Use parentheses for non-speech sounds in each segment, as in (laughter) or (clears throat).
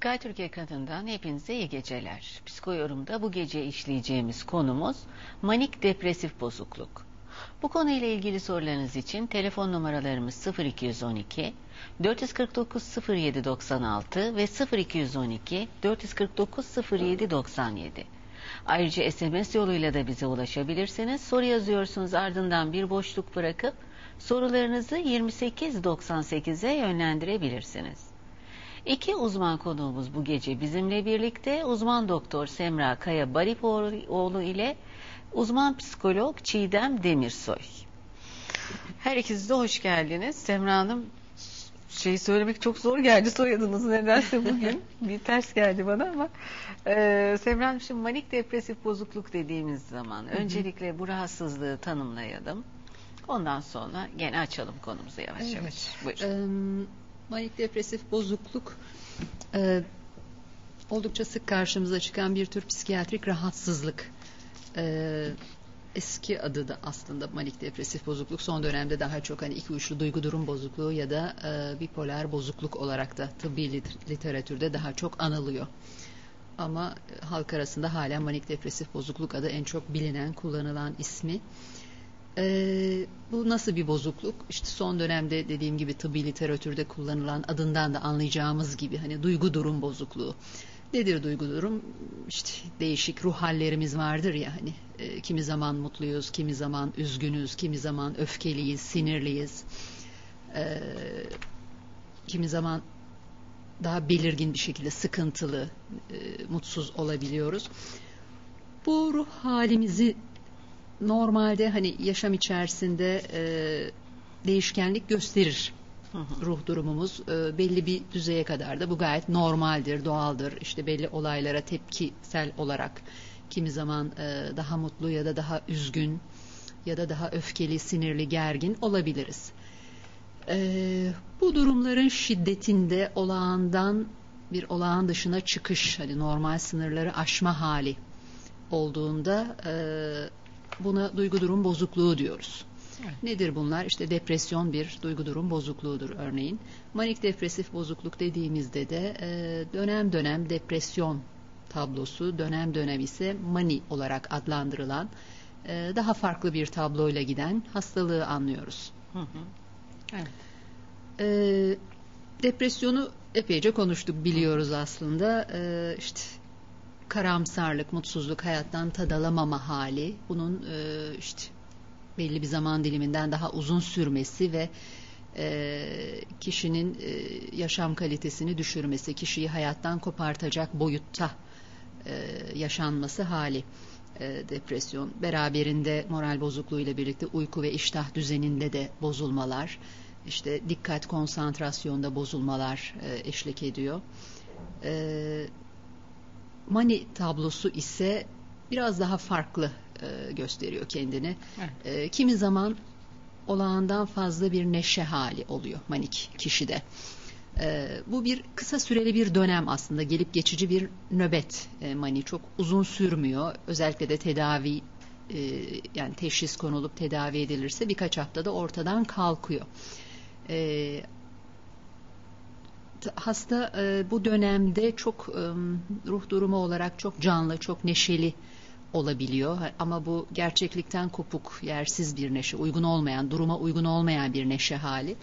Sky Türkiye kanalından hepinize iyi geceler. Psikoyorum'da bu gece işleyeceğimiz konumuz manik depresif bozukluk. Bu konuyla ilgili sorularınız için telefon numaralarımız 0212 449 0796 ve 0212 449 0797. Ayrıca SMS yoluyla da bize ulaşabilirsiniz. Soru yazıyorsunuz ardından bir boşluk bırakıp sorularınızı 2898'e yönlendirebilirsiniz. İki uzman konuğumuz bu gece bizimle birlikte uzman doktor Semra Kaya Baripoğlu ile uzman psikolog Çiğdem Demirsoy. Her ikiniz de hoş geldiniz. Semra Hanım şeyi söylemek çok zor geldi soyadınız nedense bugün (laughs) bir ters geldi bana ama e, Semra Hanım şimdi manik depresif bozukluk dediğimiz zaman öncelikle bu rahatsızlığı tanımlayalım. Ondan sonra gene açalım konumuzu yavaş Evet. yavaş. Buyurun. Eee, Manik depresif bozukluk eee, oldukça sık karşımıza çıkan bir tür psikiyatrik rahatsızlık. Eee, eski adı da aslında manik depresif bozukluk. Son dönemde daha çok hani iki uçlu duygu durum bozukluğu ya da eee, bipolar bozukluk olarak da tıbbi lit- literatürde daha çok anılıyor. Ama e, halk arasında hala manik depresif bozukluk adı en çok bilinen, kullanılan ismi. Ee, bu nasıl bir bozukluk? İşte son dönemde dediğim gibi tıbbi literatürde kullanılan adından da anlayacağımız gibi hani duygu durum bozukluğu. Nedir duygu durum? İşte değişik ruh hallerimiz vardır ya hani e, kimi zaman mutluyuz, kimi zaman üzgünüz, kimi zaman öfkeliyiz, sinirliyiz. Ee, kimi zaman daha belirgin bir şekilde sıkıntılı, e, mutsuz olabiliyoruz. Bu ruh halimizi normalde hani yaşam içerisinde e, değişkenlik gösterir. Ruh durumumuz e, belli bir düzeye kadar da bu gayet normaldir, doğaldır. İşte belli olaylara tepkisel olarak kimi zaman e, daha mutlu ya da daha üzgün ya da daha öfkeli, sinirli, gergin olabiliriz. E, bu durumların şiddetinde olağandan bir olağan dışına çıkış, hani normal sınırları aşma hali olduğunda buna duygu durum bozukluğu diyoruz. Nedir bunlar? İşte depresyon bir duygu durum bozukluğudur örneğin. Manik depresif bozukluk dediğimizde de e, dönem dönem depresyon tablosu, dönem dönem ise mani olarak adlandırılan e, daha farklı bir tabloyla giden hastalığı anlıyoruz. Hı hı. Evet. E, depresyonu epeyce konuştuk biliyoruz aslında. E, işte karamsarlık, mutsuzluk, hayattan tad alamama hali, bunun e, işte belli bir zaman diliminden daha uzun sürmesi ve e, kişinin e, yaşam kalitesini düşürmesi, kişiyi hayattan kopartacak boyutta e, yaşanması hali e, depresyon. Beraberinde moral bozukluğu ile birlikte uyku ve iştah düzeninde de bozulmalar, işte dikkat konsantrasyonda bozulmalar e, eşlik ediyor. E, Mani tablosu ise biraz daha farklı e, gösteriyor kendini. Evet. E, kimi zaman olağandan fazla bir neşe hali oluyor manik kişide. E, bu bir kısa süreli bir dönem aslında gelip geçici bir nöbet e, mani çok uzun sürmüyor. Özellikle de tedavi e, yani teşhis konulup tedavi edilirse birkaç haftada ortadan kalkıyor. E, hasta e, bu dönemde çok e, ruh durumu olarak çok canlı, çok neşeli olabiliyor. Ama bu gerçeklikten kopuk, yersiz bir neşe, uygun olmayan, duruma uygun olmayan bir neşe hali.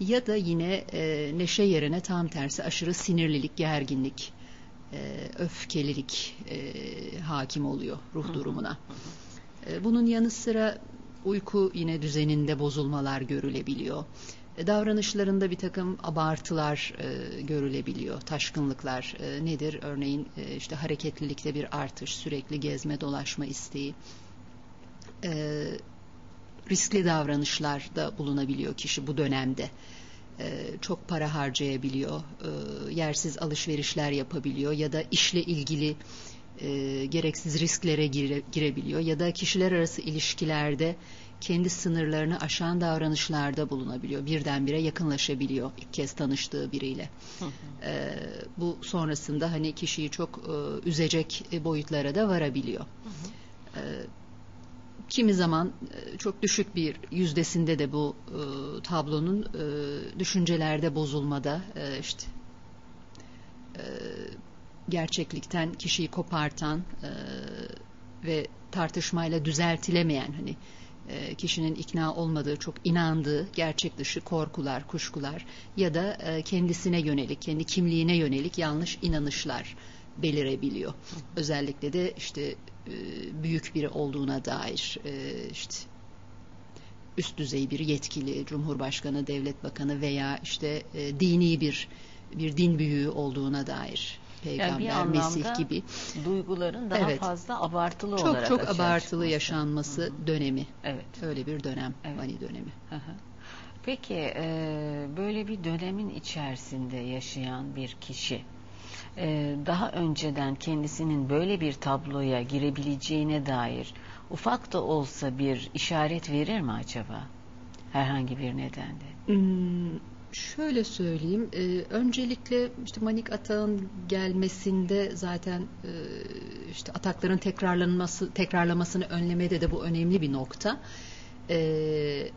Ya da yine e, neşe yerine tam tersi aşırı sinirlilik, gerginlik, e, öfkelilik e, hakim oluyor ruh durumuna. E, Bunun yanı sıra uyku yine düzeninde bozulmalar görülebiliyor. E, Davranışlarında bir takım abartılar e, görülebiliyor, taşkınlıklar e, nedir? Örneğin e, işte hareketlilikte bir artış, sürekli gezme, dolaşma isteği, e, riskli davranışlarda bulunabiliyor kişi bu dönemde. E, çok para harcayabiliyor, e, yersiz alışverişler yapabiliyor ya da işle ilgili e, gereksiz risklere gire- girebiliyor ya da kişiler arası ilişkilerde kendi sınırlarını aşan davranışlarda bulunabiliyor. Birdenbire yakınlaşabiliyor ilk kez tanıştığı biriyle. E, bu sonrasında hani kişiyi çok e, üzecek boyutlara da varabiliyor. E, kimi zaman e, çok düşük bir yüzdesinde de bu e, tablonun e, düşüncelerde bozulmada e, işte e, gerçeklikten kişiyi kopartan e, ve tartışmayla düzeltilemeyen hani e, kişinin ikna olmadığı, çok inandığı gerçek dışı korkular, kuşkular ya da e, kendisine yönelik, kendi kimliğine yönelik yanlış inanışlar belirebiliyor. Özellikle de işte e, büyük biri olduğuna dair işte üst düzey bir yetkili, cumhurbaşkanı, devlet bakanı veya işte dini bir bir din büyüğü olduğuna dair peygamber, Yani mesih gibi duyguların daha Evet. fazla abartılı çok olarak çok açığa abartılı çıkması. yaşanması dönemi. Evet. Öyle bir dönem, Evet. Mani dönemi. Hı hı. Peki e, böyle bir dönemin içerisinde yaşayan bir kişi e, daha önceden kendisinin böyle bir tabloya girebileceğine dair ufak da olsa bir işaret verir mi acaba? Herhangi bir nedende. Hmm, şöyle söyleyeyim. e, öncelikle işte manik atağın gelmesinde zaten e, işte atakların tekrarlanması tekrarlamasını önlemede de bu önemli bir nokta. E,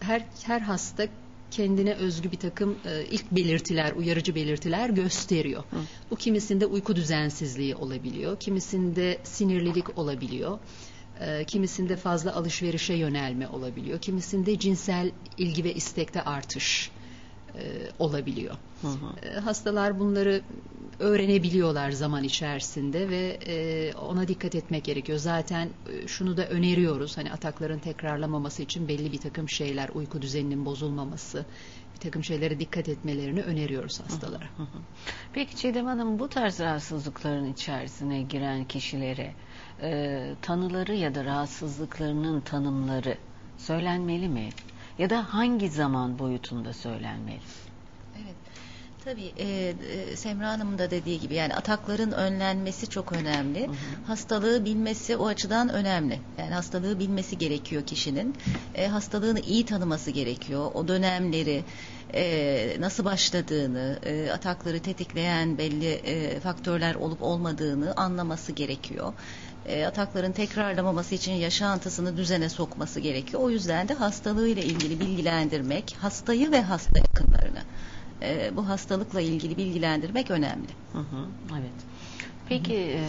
her her hasta kendine özgü bir takım e, ilk belirtiler, uyarıcı belirtiler gösteriyor. Hı. Bu kimisinde uyku düzensizliği olabiliyor, kimisinde sinirlilik olabiliyor. E, Kimisinde fazla alışverişe yönelme olabiliyor. Kimisinde cinsel ilgi ve istekte artış e, olabiliyor. Hı hı. E, Hastalar bunları öğrenebiliyorlar zaman içerisinde ve e, ona dikkat etmek gerekiyor. Zaten e, şunu da öneriyoruz hani atakların tekrarlamaması için belli bir takım şeyler, uyku düzeninin bozulmaması, bir takım şeylere dikkat etmelerini öneriyoruz hastalara. Hı hı. Peki Çiğdem Hanım bu tarz rahatsızlıkların içerisine giren kişilere e, tanıları ya da rahatsızlıklarının tanımları söylenmeli mi? Ya da hangi zaman boyutunda söylenmeli? Evet. Tabii e, e, Semra Hanım'ın da dediği gibi yani atakların önlenmesi çok önemli. Hı hı. Hastalığı bilmesi o açıdan önemli. Yani hastalığı bilmesi gerekiyor kişinin. E, hastalığını iyi tanıması gerekiyor. O dönemleri e, nasıl başladığını, e, atakları tetikleyen belli e, faktörler olup olmadığını anlaması gerekiyor. E, atakların tekrarlamaması için yaşantısını düzene sokması gerekiyor. O yüzden de hastalığıyla ilgili bilgilendirmek, hastayı ve hasta yakınlarını e, bu hastalıkla ilgili bilgilendirmek önemli. Hı hı, evet. Peki e,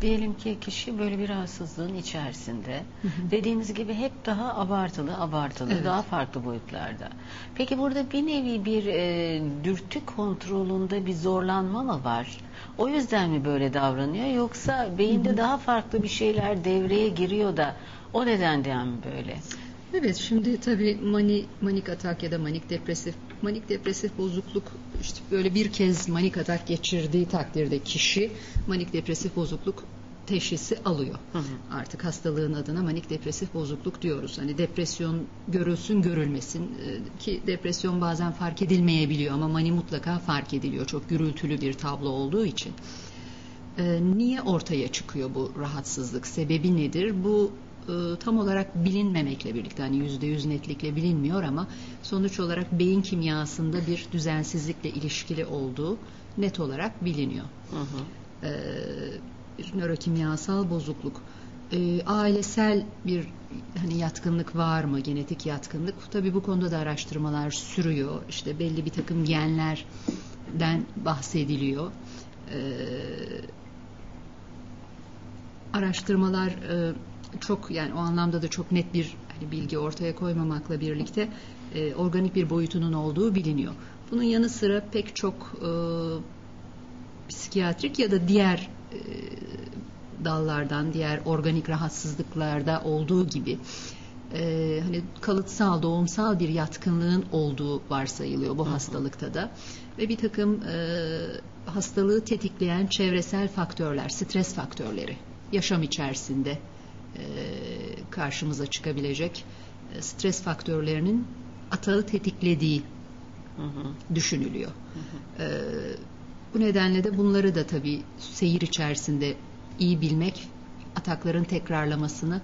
diyelim ki kişi böyle bir rahatsızlığın içerisinde dediğiniz gibi hep daha abartılı abartılı Evet. daha farklı boyutlarda. Peki burada bir nevi bir e, dürtü kontrolünde bir zorlanma mı var? O yüzden mi böyle davranıyor yoksa beyinde daha farklı bir şeyler devreye giriyor da o nedenden mi böyle? Evet şimdi tabii mani, manik atak ya da manik depresif manik depresif bozukluk işte böyle bir kez manik atak geçirdiği takdirde kişi manik depresif bozukluk teşhisi alıyor. Hı hı. Artık hastalığın adına manik depresif bozukluk diyoruz. Hani depresyon görülsün görülmesin Ee, ki depresyon bazen fark edilmeyebiliyor ama mani mutlaka fark ediliyor. Çok gürültülü bir tablo olduğu için. Ee, niye ortaya çıkıyor bu rahatsızlık? Sebebi nedir? Bu e, tam olarak bilinmemekle birlikte hani yüzde yüz netlikle bilinmiyor ama sonuç olarak beyin kimyasında bir düzensizlikle ilişkili olduğu net olarak biliniyor. Hı hı. Ee, bir nörokimyasal bozukluk. Ee, ailesel bir hani yatkınlık var mı? Genetik yatkınlık. Tabii bu konuda da araştırmalar sürüyor. İşte belli bir takım genlerden bahsediliyor. Ee, araştırmalar e, çok yani o anlamda da çok net bir hani bilgi ortaya koymamakla birlikte e, organik bir boyutunun olduğu biliniyor. Bunun yanı sıra pek çok e, psikiyatrik ya da diğer e, dallardan, diğer organik rahatsızlıklarda olduğu gibi e, hani kalıtsal, doğumsal bir yatkınlığın olduğu varsayılıyor bu hastalıkta da ve bir takım e, hastalığı tetikleyen çevresel faktörler, stres faktörleri yaşam içerisinde e, karşımıza çıkabilecek e, stres faktörlerinin atağı tetiklediği Hı hı. düşünülüyor. Bu nedenle de bunları da tabii seyir içerisinde iyi bilmek atakların tekrarlamasını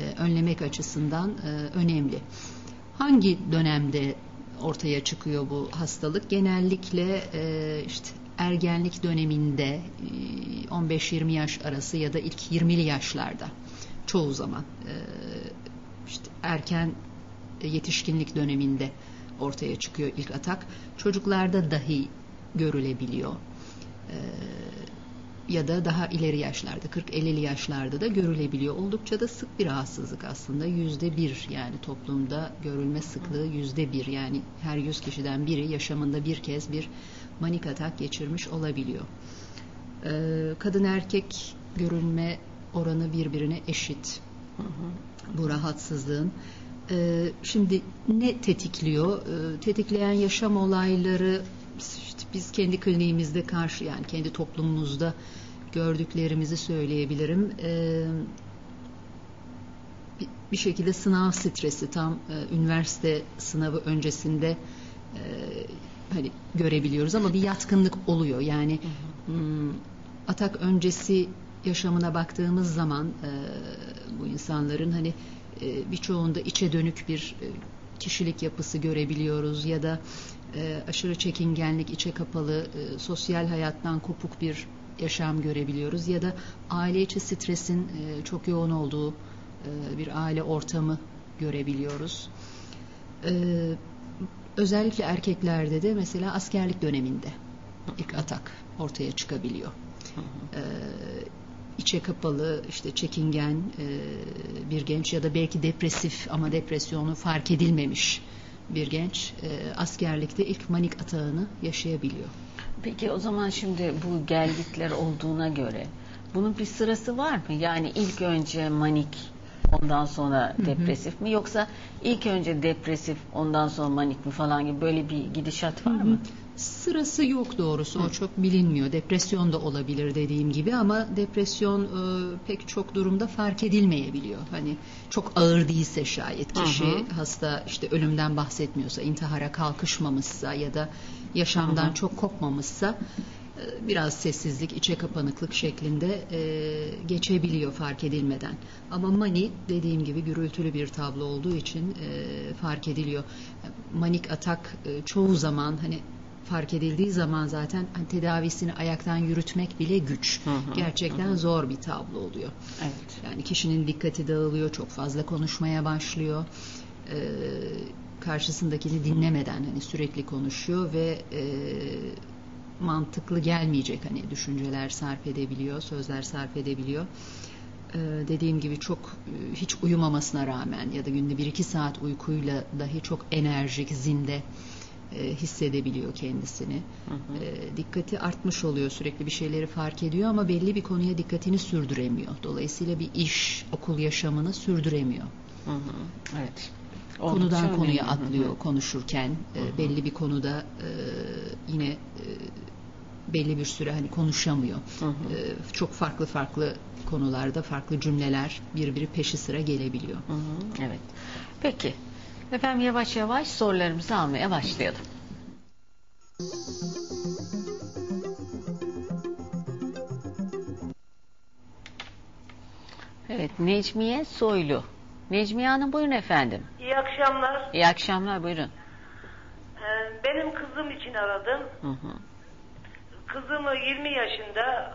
e, önlemek açısından e, önemli. Hangi dönemde ortaya çıkıyor bu hastalık? Genellikle e, işte ergenlik döneminde e, 15-20 yaş arası ya da ilk 20'li yaşlarda çoğu zaman e, işte erken yetişkinlik döneminde ortaya çıkıyor ilk atak. Çocuklarda dahi görülebiliyor. E, ya da daha ileri yaşlarda 40-50'li yaşlarda da görülebiliyor. Oldukça da sık bir rahatsızlık aslında. Yüzde bir yani toplumda görülme sıklığı yüzde bir yani her yüz kişiden biri yaşamında bir kez bir manik atak geçirmiş olabiliyor. Ee, kadın erkek görülme oranı birbirine eşit. Bu rahatsızlığın. Ee, şimdi ne tetikliyor? Ee, tetikleyen yaşam olayları biz kendi kliniğimizde karşı yani kendi toplumumuzda gördüklerimizi söyleyebilirim. Ee, bir, şekilde sınav stresi tam e, üniversite sınavı öncesinde e, hani görebiliyoruz ama bir yatkınlık oluyor. Yani hı hı. Hmm, atak öncesi yaşamına baktığımız zaman e, bu insanların hani e, birçoğunda içe dönük bir e, kişilik yapısı görebiliyoruz ya da e, aşırı çekingenlik, içe kapalı, e, sosyal hayattan kopuk bir yaşam görebiliyoruz ya da aile içi stresin e, çok yoğun olduğu e, bir aile ortamı görebiliyoruz. E, özellikle erkeklerde de mesela askerlik döneminde ilk atak ortaya çıkabiliyor. E, içe kapalı, işte çekingen e, bir genç ya da belki depresif ama depresyonu fark edilmemiş bir genç e, askerlikte ilk manik atağını yaşayabiliyor. Peki o zaman şimdi bu geldikler olduğuna göre bunun bir sırası var mı? Yani ilk önce manik ondan sonra depresif hı mi yoksa ilk önce depresif ondan sonra manik mi falan gibi böyle bir gidişat var hı hı. mı? Sırası yok doğrusu. Hı. O çok bilinmiyor. Depresyon da olabilir dediğim gibi ama depresyon e, pek çok durumda fark edilmeyebiliyor. Hani çok ağır değilse şayet kişi hı. hasta işte ölümden bahsetmiyorsa, intihara kalkışmamışsa ya da yaşamdan hı. çok kopmamışsa e, biraz sessizlik, içe kapanıklık şeklinde e, geçebiliyor fark edilmeden. Ama mani dediğim gibi gürültülü bir tablo olduğu için e, fark ediliyor. Manik atak e, çoğu zaman hani fark edildiği zaman zaten hani tedavisini ayaktan yürütmek bile güç. Hı hı, Gerçekten hı. zor bir tablo oluyor. Evet. Yani kişinin dikkati dağılıyor, çok fazla konuşmaya başlıyor. Ee, karşısındakini dinlemeden hani sürekli konuşuyor ve e, mantıklı gelmeyecek hani düşünceler sarf edebiliyor, sözler sarf edebiliyor. Ee, dediğim gibi çok e, hiç uyumamasına rağmen ya da günde bir iki saat uykuyla dahi çok enerjik, zinde e, hissedebiliyor kendisini. Hı hı. E, dikkati artmış oluyor sürekli bir şeyleri fark ediyor ama belli bir konuya dikkatini sürdüremiyor. Dolayısıyla bir iş, okul yaşamını sürdüremiyor. Hı hı. Evet. Konudan Oldukça konuya önemli. atlıyor hı hı. konuşurken hı hı. E, belli bir konuda e, yine e, belli bir süre hani konuşamıyor. Hı hı. E, çok farklı farklı konularda farklı cümleler birbiri peşi sıra gelebiliyor. Hı hı. Evet. Peki Efendim yavaş yavaş sorularımızı almaya başlayalım. Evet Necmiye Soylu. Necmiye Hanım buyurun efendim. İyi akşamlar. İyi akşamlar buyurun. Ee, benim kızım için aradım. Hı hı. Kızımı 20 yaşında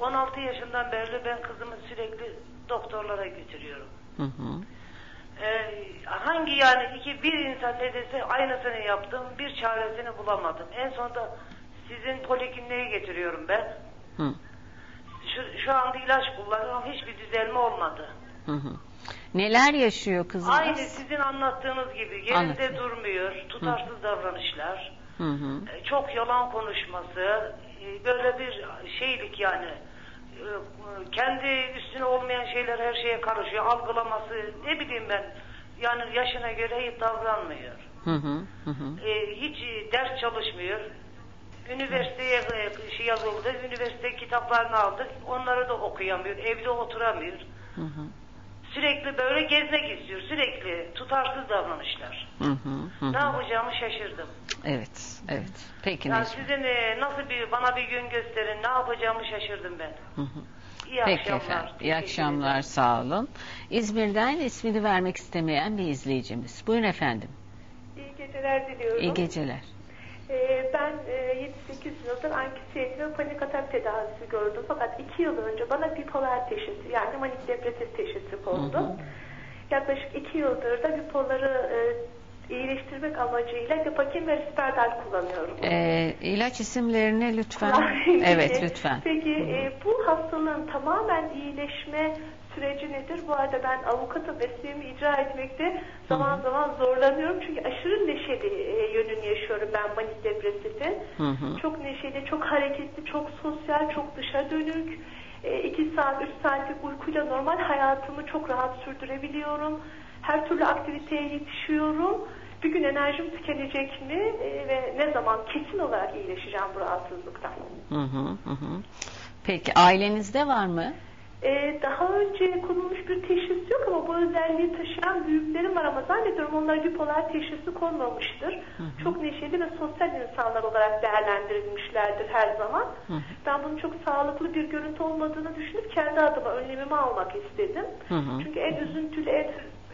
16 e, yaşından beri ben kızımı sürekli doktorlara götürüyorum. Hı hı e, hangi yani iki bir insan ne dese aynısını yaptım bir çaresini bulamadım. En sonunda sizin polikliniğe getiriyorum ben. Hı. Şu, şu anda ilaç kullanıyorum hiçbir düzelme olmadı. Hı hı. Neler yaşıyor kızınız? Aynı sizin anlattığınız gibi yerinde Anlatın. durmuyor, tutarsız hı. davranışlar, hı hı. E, çok yalan konuşması, e, böyle bir şeylik yani kendi üstüne olmayan şeyler her şeye karışıyor. Algılaması ne bileyim ben yani yaşına göre hiç davranmıyor. Hı hı, hı. E, hiç ders çalışmıyor. Üniversiteye e, şey yazıldı. Üniversite kitaplarını aldık. Onları da okuyamıyor. Evde oturamıyor. Hı hı. Sürekli böyle gezmek istiyor. Sürekli tutarsız davranışlar. Hı hı, hı. Ne yapacağımı şaşırdım. Evet, evet. Peki yani Sizin e, nasıl bir bana bir gün gösterin. Ne yapacağımı şaşırdım ben. Hı hı. İyi Peki akşamlar. efendim. İyi Teşekkür akşamlar. ederim. Sağ olun. İzmir'den ismini vermek istemeyen bir izleyicimiz. Buyurun efendim. İyi geceler diliyorum. İyi geceler. Ee, ben e, 7-8 yıldır anksiyete ve panik atak tedavisi gördüm. Fakat 2 yıl önce bana bipolar teşhisi yani manik depresif teşhisi kondu. Yaklaşık 2 yıldır da bipoları e, iyileştirmek amacıyla Depakin ve Risperdal kullanıyorum. Ee, ilaç isimlerini lütfen. (laughs) Evet lütfen. Peki e, bu hastalığın tamamen iyileşme süreci nedir? Bu arada ben avukatım mesleğimi icra etmekte zaman zaman zorlanıyorum. Çünkü aşırı neşeli e, yönünü yaşıyorum ben manik depresifin. Hı hı. Çok neşeli, çok hareketli, çok sosyal, çok dışa dönük. 2 saat, 3 saatlik uykuyla normal hayatımı çok rahat sürdürebiliyorum. Her türlü aktiviteye yetişiyorum. Bir gün enerjim tükenecek mi E, ve ne zaman kesin olarak iyileşeceğim bu rahatsızlıktan? Hı hı, hı hı. Peki ailenizde var mı? Ee, daha önce konulmuş bir teşhis yok ama bu özelliği taşıyan büyüklerim var ama zannediyorum onlar bipolar teşhisi konmamıştır. Çok neşeli ve sosyal insanlar olarak değerlendirilmişlerdir her zaman. Ben bunun çok sağlıklı bir görüntü olmadığını düşünüp kendi adıma önlemimi almak istedim. Hı hı. Çünkü en üzüntülü, en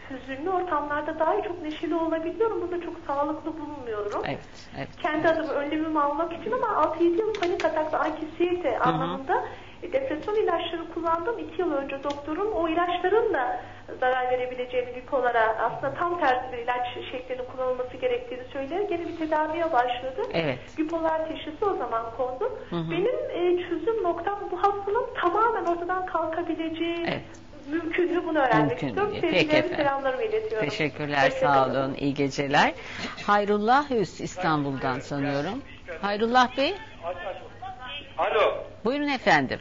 hüzünlü ortamlarda dahi çok neşeli olabiliyorum. Bunu da çok sağlıklı bulmuyorum. Evet. evet. Kendi adıma önlemimi almak için ama 6-7 yıl panik atak ve ankisiyete anlamında depresyon ilaçları kullandım. 2 yıl önce doktorum o ilaçların da zarar verebileceğini bipolara aslında tam tersi bir ilaç şeklinin kullanılması gerektiğini söyleyerek yeni bir tedaviye başladı. Evet. Bipolar teşhisi o zaman kondu. Benim e, çözüm noktam bu hastalığın tamamen ortadan kalkabileceği Evet. mümkün mü bunu öğrenmek Mümkün istiyorum. Sevgilerimi, selamlarımı iletiyorum. Teşekkürler. Sağ olun. İyi geceler. Hayrullah Hüs İstanbul'dan sanıyorum. Hayrullah Bey. Alo. Buyurun efendim.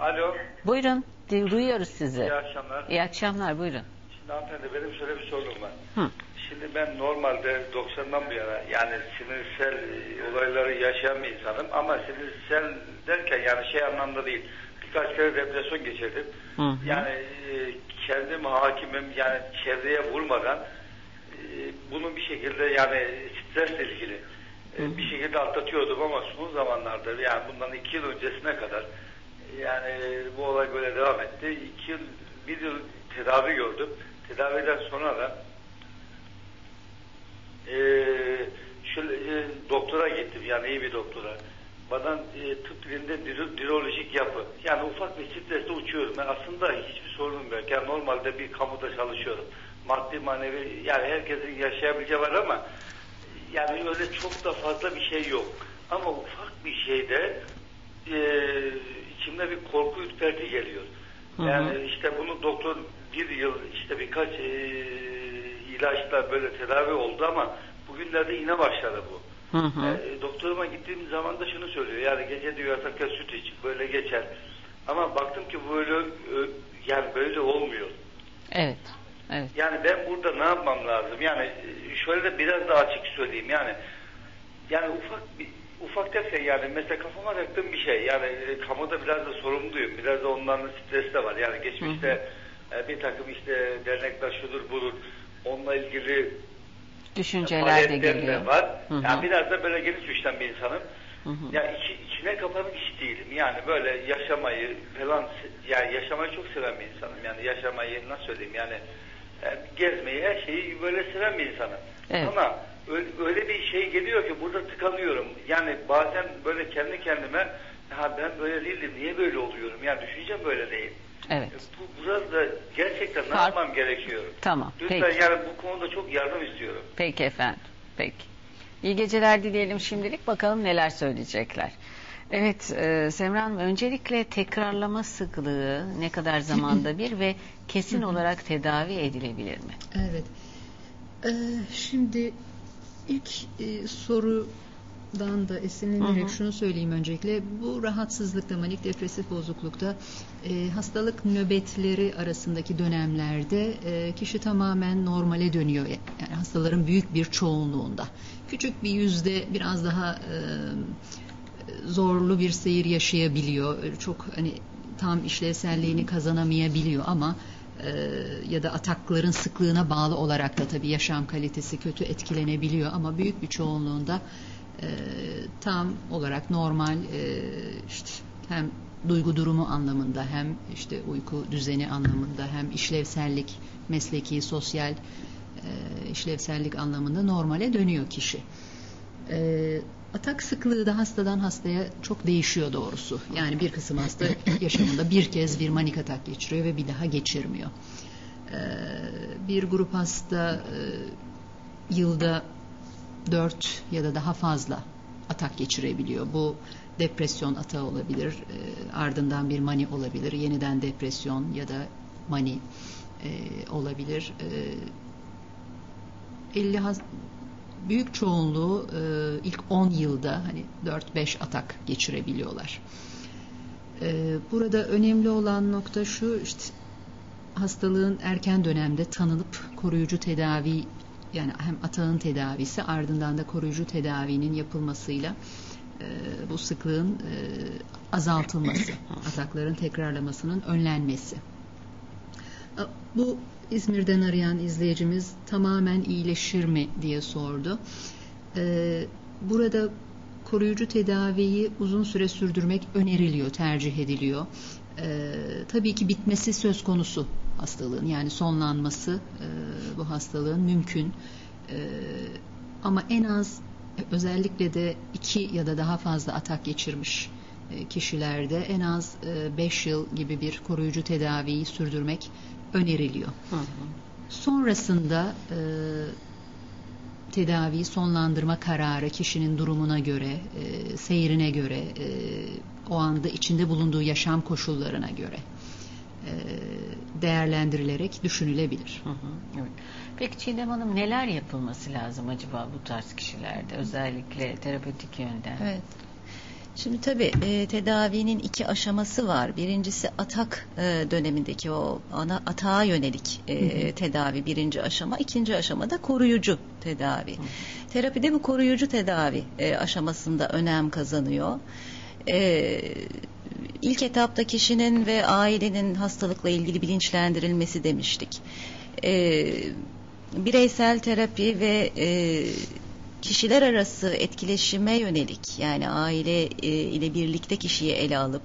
Alo. Buyurun. Duyuyoruz sizi. İyi akşamlar. İyi akşamlar. Buyurun. Şimdi hanımefendi benim şöyle bir sorunum var. Hı. Şimdi ben normalde 90'dan bu yana yani sinirsel olayları yaşayan bir insanım ama sinirsel derken yani şey anlamda değil. Birkaç kere depresyon geçirdim. Hı hı. Yani e, kendim hakimim yani çevreye vurmadan e, bunu bir şekilde yani stresle ilgili e, bir şekilde atlatıyordum ama son zamanlarda yani bundan iki yıl öncesine kadar yani bu olay böyle devam etti. İki yıl, bir yıl tedavi gördüm. Tedaviden sonra da e, şöyle e, doktora gittim yani iyi bir doktora. Bana e, tıp dilinde nörolojik yapı. Yani ufak bir stresle uçuyorum. Ben aslında hiçbir sorunum yok. Yani normalde bir kamuda çalışıyorum. Maddi manevi yani herkesin yaşayabileceği var ama yani öyle çok da fazla bir şey yok. Ama ufak bir şeyde e, içimde bir korku ürperti geliyor. Hı hı. Yani işte bunu doktor bir yıl işte birkaç e, ilaçla böyle tedavi oldu ama bugünlerde yine başladı bu. Hı hı. E, doktoruma gittiğim zaman da şunu söylüyor. Yani gece diyor yatakta süt iç böyle geçer. Ama baktım ki böyle e, yani böyle olmuyor. Evet. Evet. Yani ben burada ne yapmam lazım? Yani e, şöyle de biraz daha açık söyleyeyim. Yani yani ufak bir ufak derken yani mesela kafama taktığım bir şey. Yani e, kamuda biraz da sorumluyum. Biraz da onların stresi de var. Yani geçmişte e, bir takım işte dernekler şudur budur. Onunla ilgili Düşünceler de geliyor. var. Hı hı. Yani biraz da böyle geniş düşten bir insanım. Hı hı. Yani içi, içine kapanık hiç değilim. Yani böyle yaşamayı falan yani yaşamayı çok seven bir insanım. Yani yaşamayı nasıl söyleyeyim yani e, gezmeyi her şeyi böyle seven bir insanım. Evet. Ama öyle, bir şey geliyor ki burada tıkanıyorum. Yani bazen böyle kendi kendime ha ben böyle değildim niye böyle oluyorum? Yani düşüncem böyle değil. Evet. Bu burada gerçekten ne yapmam gerekiyor? Tamam. Lütfen Peki. yani bu konuda çok yardım istiyorum. Peki efendim. Peki. İyi geceler dileyelim şimdilik. Bakalım neler söyleyecekler. Evet e, Semra Hanım öncelikle tekrarlama sıklığı ne kadar zamanda (laughs) bir ve kesin olarak tedavi edilebilir mi? Evet. Ee, şimdi ilk e, sorudan da esinlenerek Hı hı. şunu söyleyeyim öncelikle. Bu rahatsızlıkta, manik depresif bozuklukta e, hastalık nöbetleri arasındaki dönemlerde e, kişi tamamen normale dönüyor. Yani hastaların büyük bir çoğunluğunda. Küçük bir yüzde biraz daha e, zorlu bir seyir yaşayabiliyor. Çok hani tam işlevselliğini kazanamayabiliyor ama e, ya da atakların sıklığına bağlı olarak da tabii yaşam kalitesi kötü etkilenebiliyor ama büyük bir çoğunluğunda e, tam olarak normal e, işte hem duygu durumu anlamında hem işte uyku düzeni anlamında hem işlevsellik, mesleki, sosyal e, işlevsellik anlamında normale dönüyor kişi. E, atak sıklığı da hastadan hastaya çok değişiyor doğrusu. Yani bir kısım hasta (coughs) yaşamında bir kez bir manik atak geçiriyor ve bir daha geçirmiyor. E, bir grup hasta e, yılda dört ya da daha fazla atak geçirebiliyor. Bu depresyon atağı olabilir, e, ardından bir mani olabilir, yeniden depresyon ya da mani e, olabilir. E, 50 has büyük çoğunluğu e, ilk 10 yılda hani 4-5 atak geçirebiliyorlar. E, burada önemli olan nokta şu işte hastalığın erken dönemde tanınıp koruyucu tedavi yani hem atağın tedavisi ardından da koruyucu tedavinin yapılmasıyla e, bu sıklığın e, azaltılması, (coughs) atakların tekrarlamasının önlenmesi. E, bu İzmir'den arayan izleyicimiz tamamen iyileşir mi diye sordu. E, burada koruyucu tedaviyi uzun süre sürdürmek öneriliyor, tercih ediliyor. E, tabii ki bitmesi söz konusu hastalığın yani sonlanması e, bu hastalığın mümkün. E, ama en az özellikle de iki ya da daha fazla atak geçirmiş e, kişilerde en az 5 e, yıl gibi bir koruyucu tedaviyi sürdürmek öneriliyor. Hı hı. Sonrasında e, tedaviyi sonlandırma kararı kişinin durumuna göre, e, seyrine göre, e, o anda içinde bulunduğu yaşam koşullarına göre e, değerlendirilerek düşünülebilir. Hı hı, evet. Peki Çiğdem Hanım neler yapılması lazım acaba bu tarz kişilerde özellikle terapötik yönden? Evet. Şimdi tabii e, tedavinin iki aşaması var. Birincisi atak e, dönemindeki o ana atağa yönelik e, hı hı. tedavi birinci aşama. İkinci aşamada koruyucu tedavi. Hı. Terapide bu koruyucu tedavi e, aşamasında önem kazanıyor. E, ilk etapta kişinin ve ailenin hastalıkla ilgili bilinçlendirilmesi demiştik. E, bireysel terapi ve e, kişiler arası etkileşime yönelik yani aile e, ile birlikte kişiyi ele alıp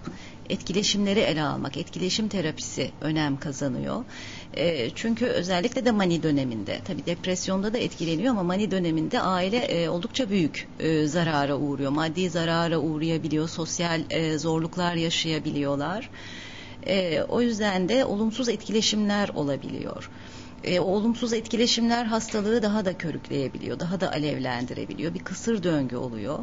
etkileşimleri ele almak, etkileşim terapisi önem kazanıyor. E, çünkü özellikle de mani döneminde, tabi depresyonda da etkileniyor ama mani döneminde aile e, oldukça büyük zarara uğruyor. Maddi zarara uğrayabiliyor, sosyal zorluklar yaşayabiliyorlar. O yüzden de olumsuz etkileşimler olabiliyor e, olumsuz etkileşimler hastalığı daha da körükleyebiliyor, daha da alevlendirebiliyor. Bir kısır döngü oluyor.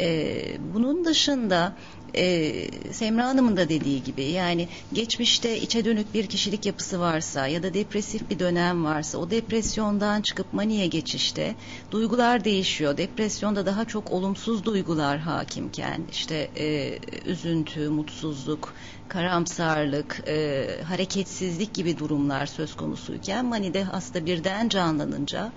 E, bunun dışında e, Semra Hanım'ın da dediği gibi yani geçmişte içe dönük bir kişilik yapısı varsa ya da depresif bir dönem varsa o depresyondan çıkıp maniye geçişte duygular değişiyor. Depresyonda daha çok olumsuz duygular hakimken işte e, üzüntü, mutsuzluk, karamsarlık, e, hareketsizlik gibi durumlar söz konusuyken manide hasta birden canlanınca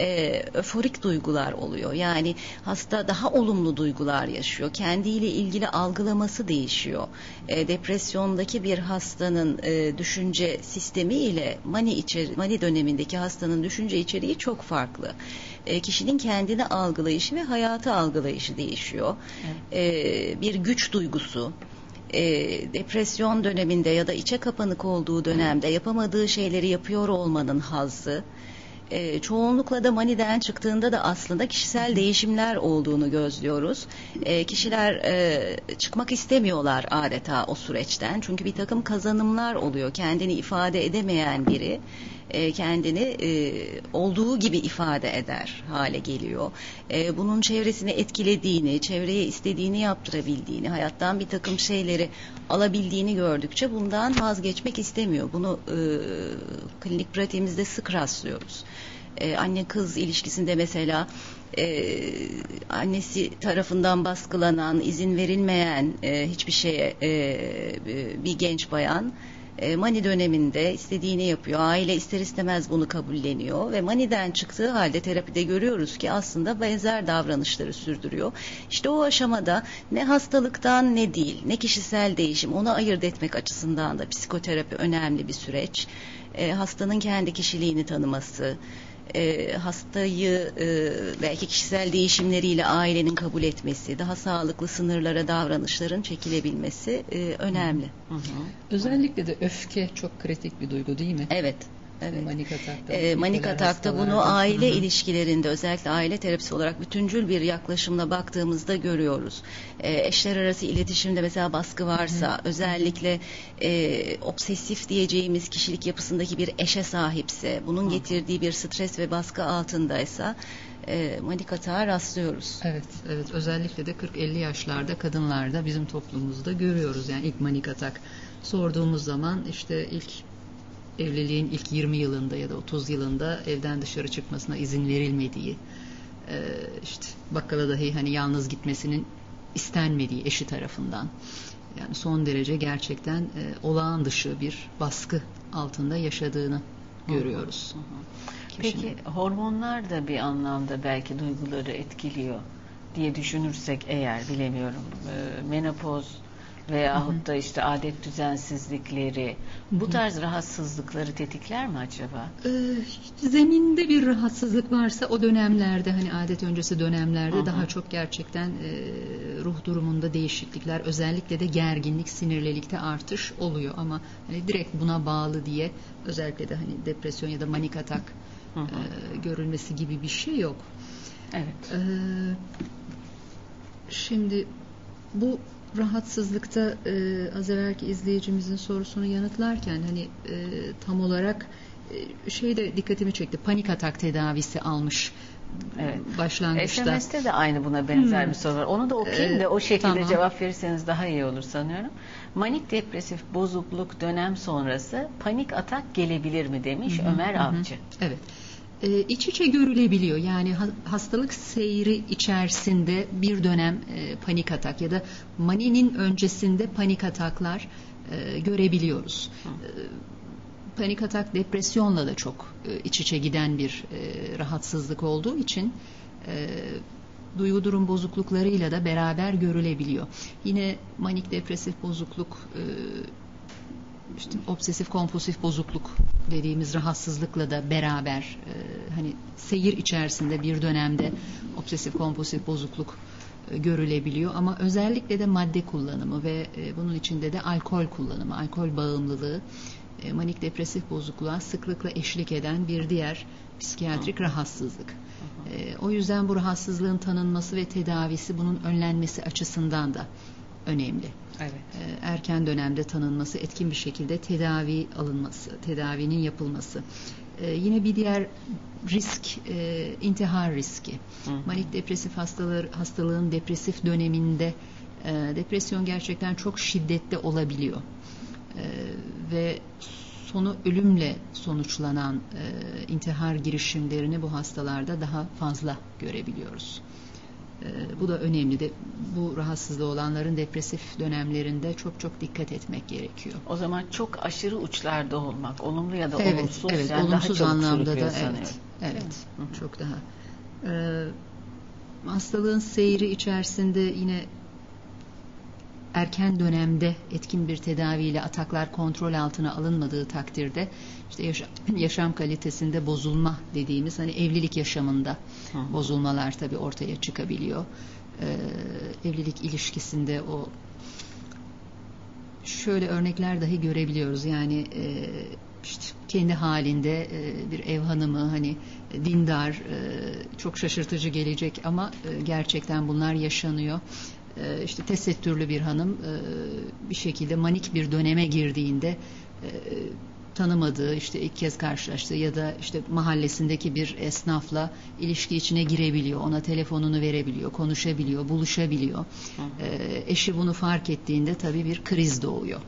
e, öforik duygular oluyor. Yani hasta daha olumlu duygular yaşıyor. Kendiyle ilgili algılaması değişiyor. E, depresyondaki bir hastanın e, düşünce sistemi ile mani, içeri, mani dönemindeki hastanın düşünce içeriği çok farklı. E, kişinin kendini algılayışı ve hayatı algılayışı değişiyor. Evet. E, bir güç duygusu, e, depresyon döneminde ya da içe kapanık olduğu dönemde yapamadığı şeyleri yapıyor olmanın hazzı, e, çoğunlukla da maniden çıktığında da aslında kişisel değişimler olduğunu gözlüyoruz. E, kişiler e, çıkmak istemiyorlar adeta o süreçten. Çünkü bir takım kazanımlar oluyor. Kendini ifade edemeyen biri e, kendini e, olduğu gibi ifade eder hale geliyor. E, bunun çevresini etkilediğini, çevreye istediğini yaptırabildiğini, hayattan bir takım şeyleri alabildiğini gördükçe bundan vazgeçmek istemiyor. Bunu klinik pratiğimizde sık rastlıyoruz. Anne kız ilişkisinde mesela e, annesi tarafından baskılanan, izin verilmeyen e, hiçbir şeye e, bir genç bayan e, mani döneminde istediğini yapıyor. Aile ister istemez bunu kabulleniyor ve maniden çıktığı halde terapide görüyoruz ki aslında benzer davranışları sürdürüyor. İşte o aşamada ne hastalıktan ne değil, ne kişisel değişim onu ayırt etmek açısından da psikoterapi önemli bir süreç. E, hastanın kendi kişiliğini tanıması, e, hastayı e, belki kişisel değişimleriyle ailenin kabul etmesi, daha sağlıklı sınırlara davranışların çekilebilmesi e, önemli. Hı hı. Özellikle de öfke çok kritik bir duygu değil mi? Evet. Evet. Manik atakta. E, manik atakta bunu aile Hı-hı. ilişkilerinde özellikle aile terapisi olarak bütüncül bir yaklaşımla baktığımızda görüyoruz. E, eşler arası iletişimde mesela baskı varsa Hı-hı. özellikle e, obsesif diyeceğimiz kişilik yapısındaki bir eşe sahipse bunun Hı-hı. getirdiği bir stres ve baskı altındaysa e, manik atağa rastlıyoruz. Evet, evet. Özellikle de 40-50 yaşlarda kadınlarda bizim toplumumuzda görüyoruz. Yani ilk manik atak sorduğumuz zaman işte ilk evliliğin ilk 20 yılında ya da 30 yılında evden dışarı çıkmasına izin verilmediği, e, işte bakkala dahi hani yalnız gitmesinin istenmediği eşi tarafından. Yani son derece gerçekten e, olağan dışı bir baskı altında yaşadığını görüyoruz. Peki hormonlar da bir anlamda belki duyguları etkiliyor diye düşünürsek eğer bilemiyorum. E, menopoz veyahut da işte adet düzensizlikleri bu tarz rahatsızlıkları tetikler mi acaba? Ee, zeminde bir rahatsızlık varsa o dönemlerde hani adet öncesi dönemlerde Hı-hı. daha çok gerçekten e, ruh durumunda değişiklikler özellikle de gerginlik sinirlilikte artış oluyor ama hani direkt buna bağlı diye özellikle de hani depresyon ya da manik atak e, görülmesi gibi bir şey yok. Evet. Ee, şimdi bu rahatsızlıkta e, az evvelki izleyicimizin sorusunu yanıtlarken hani e, tam olarak e, şey de dikkatimi çekti. Panik atak tedavisi almış Evet. başlangıçta. SMS'te de aynı buna benzer hmm. bir soru var. Onu da okuyayım da o şekilde tamam. cevap verirseniz daha iyi olur sanıyorum. Manik depresif bozukluk dönem sonrası panik atak gelebilir mi demiş hmm. Ömer Avcı. Evet e, iç içe görülebiliyor. Yani hastalık seyri içerisinde bir dönem e, panik atak ya da maninin öncesinde panik ataklar e, görebiliyoruz. E, panik atak depresyonla da çok e, iç içe giden bir e, rahatsızlık olduğu için e, duygu durum bozukluklarıyla da beraber görülebiliyor. Yine manik depresif bozukluk e, işte obsesif kompulsif bozukluk dediğimiz rahatsızlıkla da beraber e, hani seyir içerisinde bir dönemde obsesif kompulsif bozukluk e, görülebiliyor ama özellikle de madde kullanımı ve e, bunun içinde de alkol kullanımı, alkol bağımlılığı e, manik depresif bozukluğa sıklıkla eşlik eden bir diğer psikiyatrik rahatsızlık. E, o yüzden bu rahatsızlığın tanınması ve tedavisi bunun önlenmesi açısından da önemli. Evet. Ee, erken dönemde tanınması, etkin bir şekilde tedavi alınması, tedavinin yapılması. Ee, yine bir diğer risk e, intihar riski. Hı. Manik depresif hastalar hastalığın depresif döneminde e, depresyon gerçekten çok şiddetli olabiliyor. E, ve sonu ölümle sonuçlanan e, intihar girişimlerini bu hastalarda daha fazla görebiliyoruz. Ee, bu da önemli de bu rahatsızlığı olanların depresif dönemlerinde çok çok dikkat etmek gerekiyor. O zaman çok aşırı uçlarda olmak, olumlu ya da evet, olumsuz, evet, yani olumsuz daha anlamda da sanıyorum. evet, evet, Hı-hı. çok daha. Ee, hastalığın seyri içerisinde yine erken dönemde etkin bir tedaviyle ataklar kontrol altına alınmadığı takdirde işte yaşam, (clears throat) yaşam kalitesinde bozulma dediğimiz hani evlilik yaşamında Hı. bozulmalar tabii ortaya çıkabiliyor. Ee, evlilik ilişkisinde o şöyle örnekler dahi görebiliyoruz. Yani e, işte kendi halinde e, bir ev hanımı hani dindar e, çok şaşırtıcı gelecek ama e, gerçekten bunlar yaşanıyor e, işte tesettürlü bir hanım e, bir şekilde manik bir döneme girdiğinde e, tanımadığı işte ilk kez karşılaştığı ya da işte mahallesindeki bir esnafla ilişki içine girebiliyor. Ona telefonunu verebiliyor, konuşabiliyor, buluşabiliyor. Hı hı. eşi bunu fark ettiğinde tabii bir kriz doğuyor.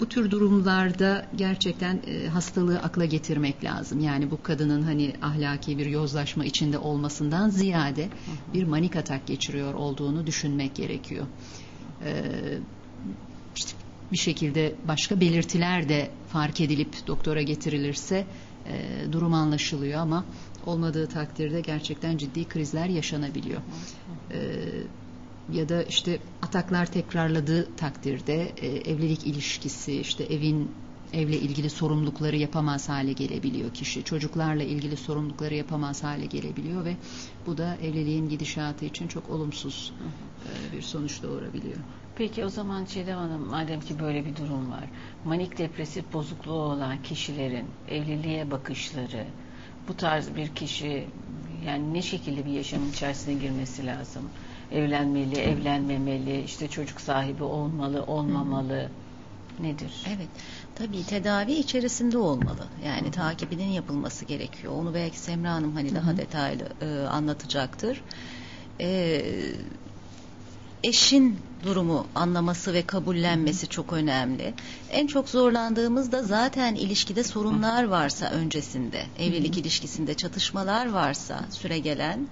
Bu tür durumlarda gerçekten e, hastalığı akla getirmek lazım. Yani bu kadının hani ahlaki bir yozlaşma içinde olmasından ziyade bir manik atak geçiriyor olduğunu düşünmek gerekiyor. E, işte bir şekilde başka belirtiler de fark edilip doktora getirilirse e, durum anlaşılıyor ama olmadığı takdirde gerçekten ciddi krizler yaşanabiliyor. E, ya da işte ataklar tekrarladığı takdirde e, evlilik ilişkisi, işte evin evle ilgili sorumlulukları yapamaz hale gelebiliyor kişi. Çocuklarla ilgili sorumlulukları yapamaz hale gelebiliyor ve bu da evliliğin gidişatı için çok olumsuz e, bir sonuç doğurabiliyor. Peki o zaman Çiğdem Hanım madem ki böyle bir durum var. Manik depresif bozukluğu olan kişilerin evliliğe bakışları bu tarz bir kişi yani ne şekilde bir yaşamın içerisine girmesi lazım? Evlenmeli, evlenmemeli, işte çocuk sahibi olmalı, olmamalı. Nedir? Evet. Tabii tedavi içerisinde olmalı. Yani takibinin yapılması gerekiyor. Onu belki Semra Hanım hani daha detaylı e, anlatacaktır. E, eşin durumu anlaması ve kabullenmesi çok önemli. En çok zorlandığımız da zaten ilişkide sorunlar varsa öncesinde, evlilik ilişkisinde çatışmalar varsa süre gelen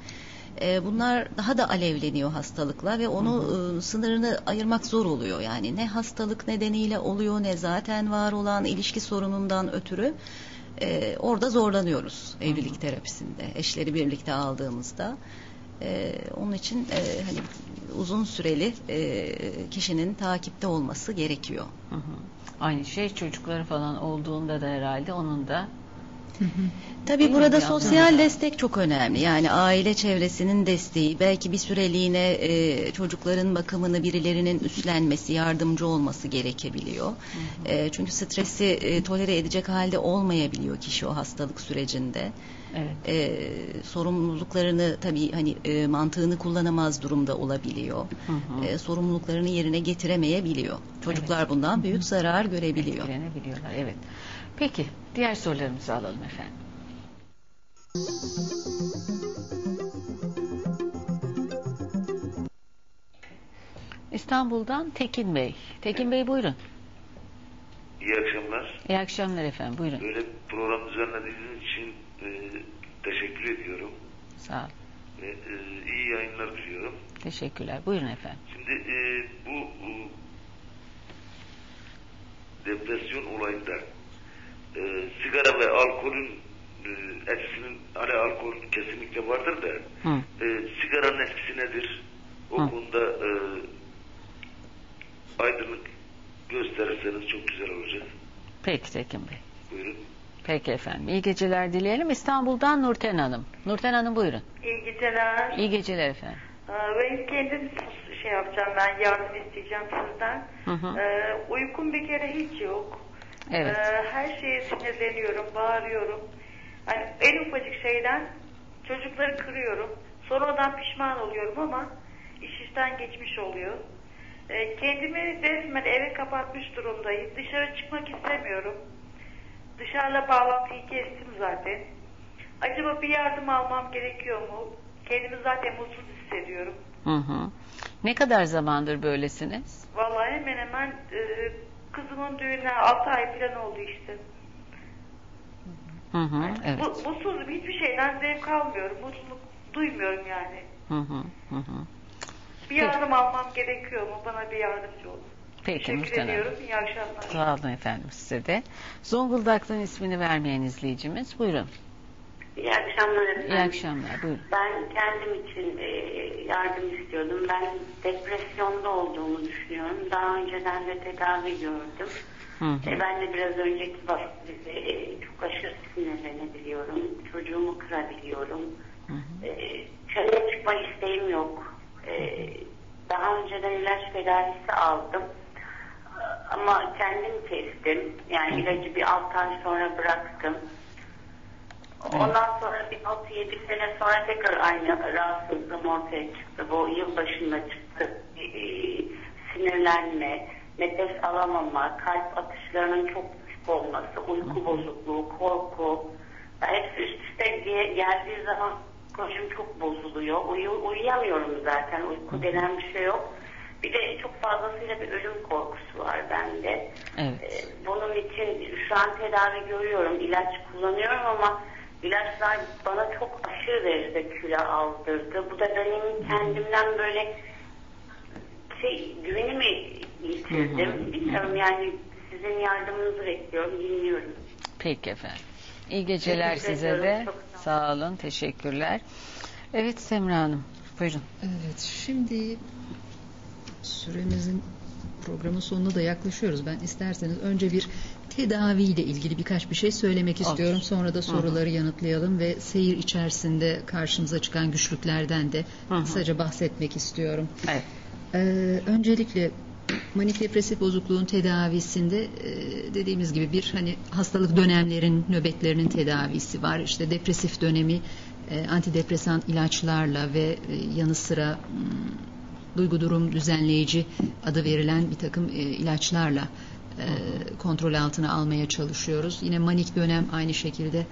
e, bunlar daha da alevleniyor hastalıkla ve onu e, sınırını ayırmak zor oluyor. Yani ne hastalık nedeniyle oluyor ne zaten var olan ilişki sorunundan ötürü e, orada zorlanıyoruz evlilik terapisinde eşleri birlikte aldığımızda. E, onun için e, hani uzun süreli e, kişinin takipte olması gerekiyor. Hı hı. Aynı şey çocukları falan olduğunda da herhalde onun da Tabii Değil burada sosyal destek çok önemli. Yani aile çevresinin desteği, belki bir süreliğine e, çocukların bakımını birilerinin üstlenmesi, yardımcı olması gerekebiliyor. E, çünkü stresi e, tolere edecek halde olmayabiliyor kişi o hastalık sürecinde. evet. E, sorumluluklarını tabii hani e, mantığını kullanamaz durumda olabiliyor. Hı hı. E, sorumluluklarını yerine getiremeyebiliyor. Çocuklar bundan büyük zarar görebiliyor. etkilenebiliyorlar. Evet. Peki diğer sorularımızı alalım efendim. İstanbul'dan Tekin Bey. Tekin Bey buyurun. İyi akşamlar. İyi akşamlar efendim. Buyurun. Böyle program düzenlediğiniz için e, teşekkür ediyorum. Sağ ol. Ve e, iyi yayınlar diliyorum. Teşekkürler. Buyurun efendim. Şimdi e, bu e, depresyon olayında e, sigara ve alkolün e, etkisinin hani alkol kesinlikle vardır da Hı. e, sigaranın etkisi nedir? O Hı. konuda e, aydınlık gösterirseniz çok güzel olacak. Peki Tekin Bey. Buyurun. Peki efendim. İyi geceler dileyelim. İstanbul'dan Nurten Hanım. Nurten Hanım buyurun. İyi geceler. İyi geceler efendim. Ee, Ben kendim şey yapacağım, ben yardım isteyeceğim sizden. Hı hı. Ee, uykum bir kere hiç yok. Evet. Ee, her şeye sinirleniyorum, bağırıyorum. Hani en ufacık şeyden çocukları kırıyorum. Sonradan pişman oluyorum ama iş işten geçmiş oluyor. Ee, kendimi resmen eve kapatmış durumdayım. Dışarı çıkmak istemiyorum. Dışarıla bağlantıyı kestim zaten. Acaba bir yardım almam gerekiyor mu? Kendimi zaten mutsuz hissediyorum. Hı hı. Ne kadar zamandır böylesiniz? Vallahi hemen hemen e, kızımın düğününe 6 ay falan oldu işte. Hı hı. Evet. Bu, mutsuzum. Hiçbir şeyden zevk almıyorum. Mutluluk duymuyorum yani. Hı hı. Hı hı. Bir yardım almam gerekiyor mu? Bana bir yardımcı olun. Peki Teşekkür Hanım. ediyorum. İyi akşamlar. Sağ olun efendim size de. Zonguldak'tan ismini vermeyen izleyicimiz. Buyurun. İyi akşamlar efendim. İyi akşamlar. Buyurun. Ben kendim için e, yardım istiyordum. Ben depresyonda olduğumu düşünüyorum. Daha önceden de tedavi gördüm. Hı hı. E, ben de biraz önceki bahsede e, çok aşırı sinirlenebiliyorum. Çocuğumu kırabiliyorum. E, çöle çıkma isteğim yok. E, daha önceden ilaç tedavisi aldım. Ama kendim kestim. Yani ilacı bir 6 ay sonra bıraktım. Ondan sonra bir 6-7 sene sonra tekrar aynı rahatsızlığım ortaya çıktı. Bu yıl başında çıktı. Ee, sinirlenme, nefes alamama, kalp atışlarının çok düşük olması, uyku bozukluğu, korku. Hepsi üst üste geldiği zaman psikolojim çok bozuluyor. Uyu, uyuyamıyorum zaten. Uyku denen bir şey yok. Bir de çok fazlasıyla bir ölüm korkusu var bende. Evet. Ee, Bunun için şu an tedavi görüyorum, ilaç kullanıyorum ama ilaçlar bana çok aşırı derecede kilo aldırdı. Bu da benim kendimden böyle şey, güvenimi yitirdim. Bilmiyorum yani sizin yardımınızı bekliyorum, dinliyorum. Peki efendim. İyi geceler Teşekkür size ediyorum. de. Çok Sağ olun. Teşekkürler. Evet Semra Hanım. Buyurun. Evet, şimdi süremizin programın sonuna da yaklaşıyoruz. Ben isterseniz önce bir tedaviyle ilgili birkaç bir şey söylemek Olur. istiyorum. Sonra da soruları Hı-hı. yanıtlayalım ve seyir içerisinde karşımıza çıkan güçlüklerden de Hı-hı. kısaca bahsetmek istiyorum. Evet. Ee, öncelikle manik depresif bozukluğun tedavisinde e, dediğimiz gibi bir hani hastalık dönemlerin nöbetlerinin tedavisi var. İşte depresif dönemi e, antidepresan ilaçlarla ve e, yanı sıra hmm, duygu durum düzenleyici adı verilen bir takım ilaçlarla kontrol altına almaya çalışıyoruz. Yine manik dönem aynı şekilde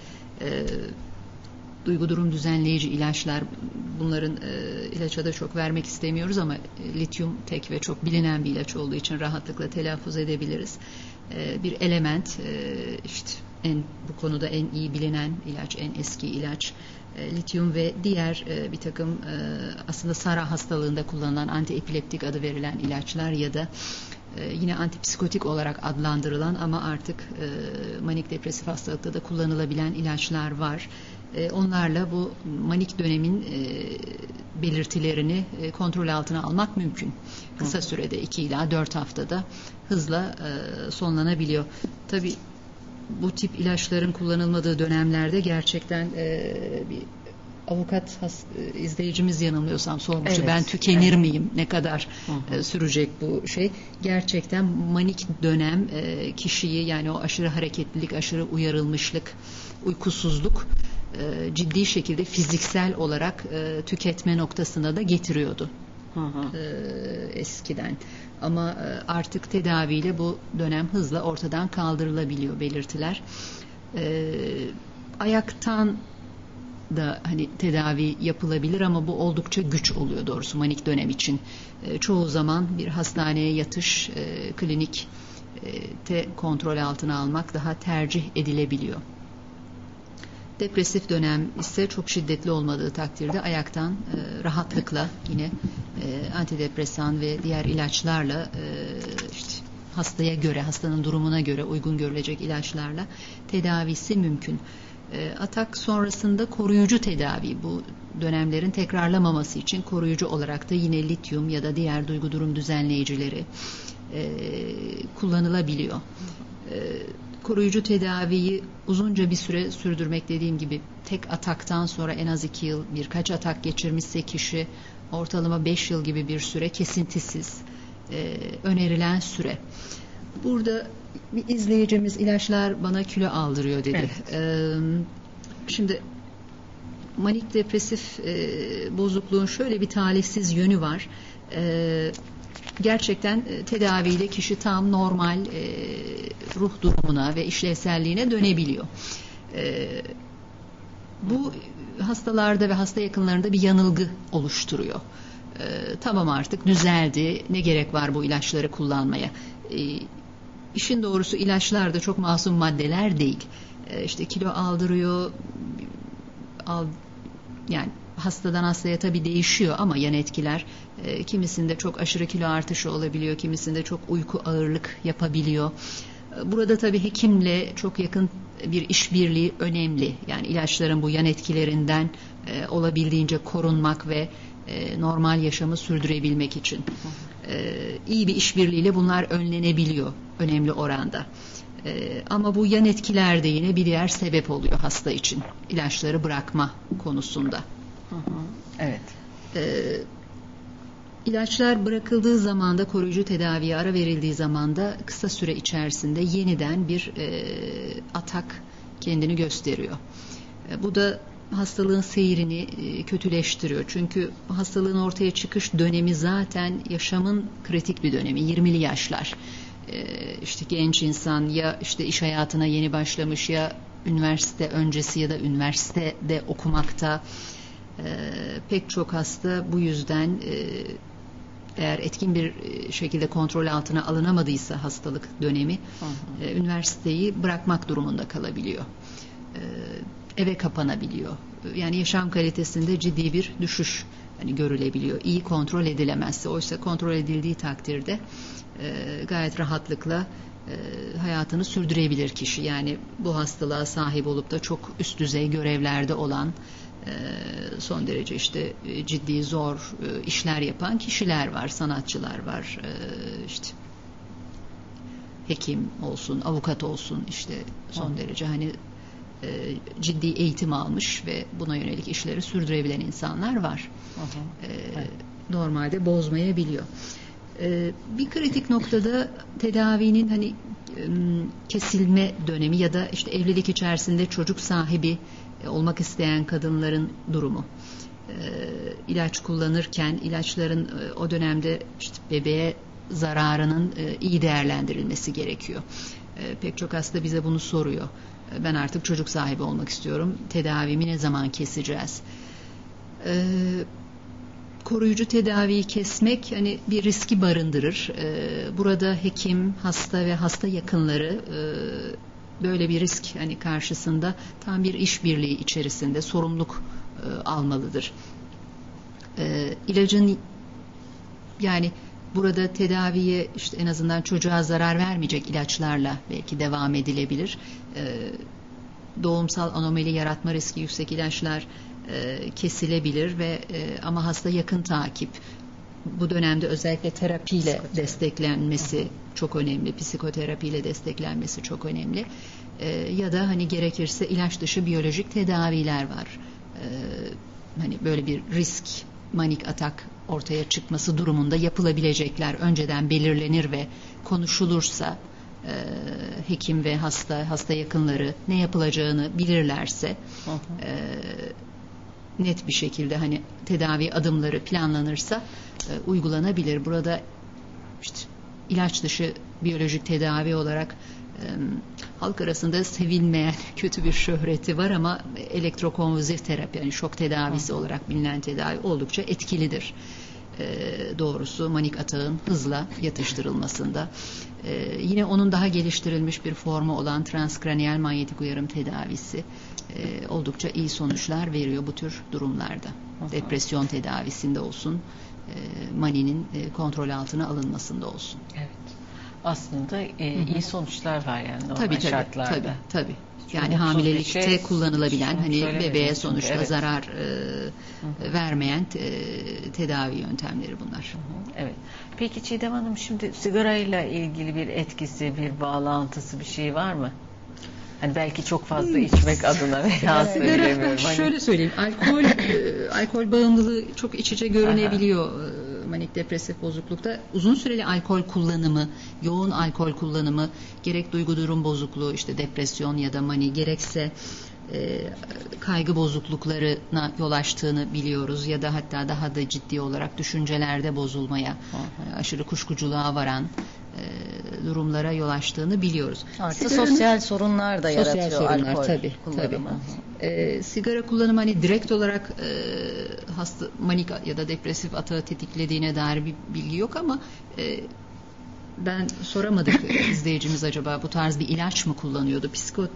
duygu durum düzenleyici ilaçlar bunların e, ilaça da çok vermek istemiyoruz ama e, lityum tek ve çok bilinen bir ilaç olduğu için rahatlıkla telaffuz edebiliriz. E, bir element e, işte en bu konuda en iyi bilinen ilaç, en eski ilaç e, lityum ve diğer e, bir takım e, aslında SARA hastalığında kullanılan antiepileptik adı verilen ilaçlar ya da e, yine antipsikotik olarak adlandırılan ama artık e, manik depresif hastalıkta da kullanılabilen ilaçlar var. E, onlarla bu manik dönemin e, belirtilerini e, kontrol altına almak mümkün. Kısa sürede 2 ila 4 haftada hızla sonlanabiliyor. Tabi bu tip ilaçların kullanılmadığı dönemlerde gerçekten bir avukat has, izleyicimiz yanılmıyorsam sormuştu evet, ben tükenir evet. miyim ne kadar hı hı. sürecek bu şey gerçekten manik dönem kişiyi yani o aşırı hareketlilik aşırı uyarılmışlık uykusuzluk e, ciddi şekilde fiziksel olarak e, tüketme noktasına da getiriyordu. Hı hı. E, eskiden. Ama e, artık tedaviyle bu dönem hızla ortadan kaldırılabiliyor belirtiler. E, ayaktan da hani tedavi yapılabilir ama bu oldukça güç oluyor doğrusu manik dönem için. E, çoğu zaman bir hastaneye yatış, e, klinik e, te kontrol altına almak daha tercih edilebiliyor. Depresif dönem ise çok şiddetli olmadığı takdirde ayaktan e, rahatlıkla yine e, antidepresan ve diğer ilaçlarla e, işte hastaya göre, hastanın durumuna göre uygun görülecek ilaçlarla tedavisi mümkün. E, atak sonrasında koruyucu tedavi bu dönemlerin tekrarlamaması için koruyucu olarak da yine lityum ya da diğer duygu durum düzenleyicileri e, kullanılabiliyor. E, koruyucu tedaviyi uzunca bir süre sürdürmek dediğim gibi tek ataktan sonra en az iki yıl birkaç atak geçirmişse kişi ortalama beş yıl gibi bir süre kesintisiz e, önerilen süre. Burada bir izleyicimiz ilaçlar bana kilo aldırıyor dedi. Evet. E, şimdi manik depresif e, bozukluğun şöyle bir talihsiz yönü var. E, gerçekten e, tedaviyle kişi tam normal e, ruh durumuna ve işlevselliğine dönebiliyor. E, bu hastalarda ve hasta yakınlarında bir yanılgı oluşturuyor. Tamam artık düzeldi, ne gerek var bu ilaçları kullanmaya? E, işin doğrusu ilaçlar da çok masum maddeler değil. E, işte kilo aldırıyor, al, yani hastadan hastaya tabi değişiyor ama yan etkiler e, kimisinde çok aşırı kilo artışı olabiliyor, kimisinde çok uyku ağırlık yapabiliyor. E, burada tabi hekimle çok yakın bir işbirliği önemli. Yani ilaçların bu yan etkilerinden e, olabildiğince korunmak ve e, normal yaşamı sürdürebilmek için. E, iyi bir işbirliğiyle bunlar önlenebiliyor önemli oranda. E, ama bu yan etkiler de yine bir diğer sebep oluyor hasta için ilaçları bırakma konusunda. Evet. Ee, ilaçlar bırakıldığı zamanda koruyucu tedaviye ara verildiği zamanda kısa süre içerisinde yeniden bir e, atak kendini gösteriyor. E, bu da hastalığın seyrini e, kötüleştiriyor. Çünkü hastalığın ortaya çıkış dönemi zaten yaşamın kritik bir dönemi. 20'li yaşlar. E, işte genç insan ya işte iş hayatına yeni başlamış ya üniversite öncesi ya da üniversitede okumakta e, pek çok hasta bu yüzden e, eğer etkin bir e, şekilde kontrol altına alınamadıysa hastalık dönemi hı hı. E, üniversiteyi bırakmak durumunda kalabiliyor. E, eve kapanabiliyor. Yani yaşam kalitesinde ciddi bir düşüş hani görülebiliyor. İyi kontrol edilemezse. Oysa kontrol edildiği takdirde e, gayet rahatlıkla e, hayatını sürdürebilir kişi. Yani bu hastalığa sahip olup da çok üst düzey görevlerde olan ee, son derece işte e, ciddi zor e, işler yapan kişiler var, sanatçılar var, e, işte hekim olsun, avukat olsun işte son derece hani e, ciddi eğitim almış ve buna yönelik işleri sürdürebilen insanlar var. E, evet. Normalde bozmayabiliyor. E, bir kritik noktada tedavinin hani kesilme dönemi ya da işte evlilik içerisinde çocuk sahibi olmak isteyen kadınların durumu. ilaç kullanırken ilaçların o dönemde işte bebeğe zararının iyi değerlendirilmesi gerekiyor. pek çok hasta bize bunu soruyor ben artık çocuk sahibi olmak istiyorum. Tedavimi ne zaman keseceğiz? Koruyucu tedaviyi kesmek hani bir riski barındırır. Burada hekim, hasta ve hasta yakınları e, böyle bir risk hani karşısında tam bir işbirliği içerisinde sorumluluk e, almalıdır. E, ilacın yani burada tedaviye işte en azından çocuğa zarar vermeyecek ilaçlarla belki devam edilebilir. E, doğumsal anomali yaratma riski yüksek ilaçlar e, kesilebilir ve e, ama hasta yakın takip bu dönemde özellikle terapiyle desteklenmesi çok önemli, psikoterapiyle desteklenmesi çok önemli. E, ya da hani gerekirse ilaç dışı biyolojik tedaviler var. E, hani böyle bir risk manik atak ortaya çıkması durumunda yapılabilecekler önceden belirlenir ve konuşulursa e, hekim ve hasta hasta yakınları ne yapılacağını bilirlerse e, net bir şekilde hani tedavi adımları planlanırsa e, uygulanabilir. Burada işte ilaç dışı biyolojik tedavi olarak e, halk arasında sevilmeyen (laughs) kötü bir şöhreti var ama elektrokonvulsif terapi yani şok tedavisi Hı. olarak bilinen tedavi oldukça etkilidir. E, doğrusu manik atağın hızla yatıştırılmasında. E, yine onun daha geliştirilmiş bir formu olan transkraniyel manyetik uyarım tedavisi e, oldukça iyi sonuçlar veriyor bu tür durumlarda. Aha. Depresyon tedavisinde olsun, e, maninin e, kontrol altına alınmasında olsun. Evet. Aslında e, iyi sonuçlar var yani normal tabii, tabii, şartlarda. Tabii, tabii. Yani hamilelikte şey, kullanılabilen hani bebeğe sonuçta evet. zarar e, vermeyen te, tedavi yöntemleri bunlar. Hı, evet. Peki Çiğdem Hanım şimdi sigarayla ilgili bir etkisi, bir bağlantısı bir şey var mı? Hani belki çok fazla içmek adına veya söylemiyorum. Hani... Şöyle söyleyeyim. Alkol e, alkol bağımlılığı çok iç içe görünebiliyor. Aha e, manik depresif bozuklukta uzun süreli alkol kullanımı, yoğun alkol kullanımı gerek duygu durum bozukluğu işte depresyon ya da mani gerekse e, kaygı bozukluklarına yol açtığını biliyoruz ya da hatta daha da ciddi olarak düşüncelerde bozulmaya, Aha. aşırı kuşkuculuğa varan e, durumlara yol açtığını biliyoruz. Artı Sigaranın, sosyal sorunlar da sosyal yaratıyor sorunlar, alkol tabii, kullanımı. Tabii. E, sigara kullanımı hani direkt olarak e, hasta manik ya da depresif atağı tetiklediğine dair bir bilgi yok ama e, ben soramadık (coughs) izleyicimiz acaba bu tarz bir ilaç mı kullanıyordu? Psiko,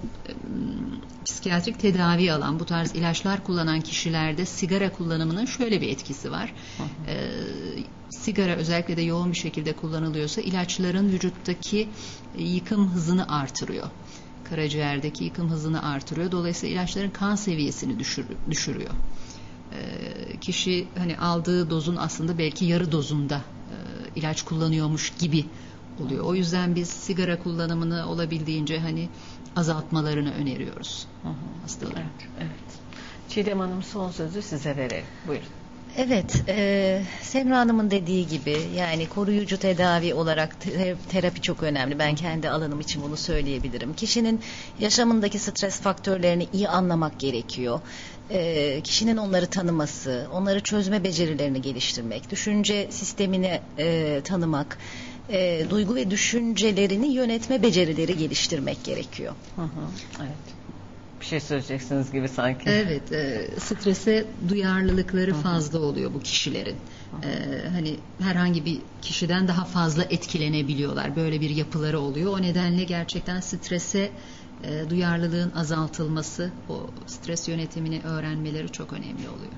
psikiyatrik tedavi alan bu tarz ilaçlar kullanan kişilerde sigara kullanımının şöyle bir etkisi var. Ee, sigara özellikle de yoğun bir şekilde kullanılıyorsa ilaçların vücuttaki yıkım hızını artırıyor. Karaciğerdeki yıkım hızını artırıyor. Dolayısıyla ilaçların kan seviyesini düşür, düşürüyor. Ee, kişi hani aldığı dozun aslında belki yarı dozunda e, ilaç kullanıyormuş gibi oluyor. O yüzden biz sigara kullanımını olabildiğince hani azaltmalarını öneriyoruz hastalara. Evet, evet. Çiğdem Hanım son sözü size verelim. Buyurun. Evet, e, Semra Hanım'ın dediği gibi yani koruyucu tedavi olarak terapi çok önemli. Ben kendi alanım için bunu söyleyebilirim. Kişinin yaşamındaki stres faktörlerini iyi anlamak gerekiyor. E, kişinin onları tanıması, onları çözme becerilerini geliştirmek, düşünce sistemini e, tanımak, e, duygu ve düşüncelerini yönetme becerileri geliştirmek gerekiyor. Hı hı, evet. Bir şey söyleyeceksiniz gibi sanki. Evet, e, strese duyarlılıkları fazla oluyor bu kişilerin. E, hani herhangi bir kişiden daha fazla etkilenebiliyorlar. Böyle bir yapıları oluyor. O nedenle gerçekten strese e, duyarlılığın azaltılması, o stres yönetimini öğrenmeleri çok önemli oluyor.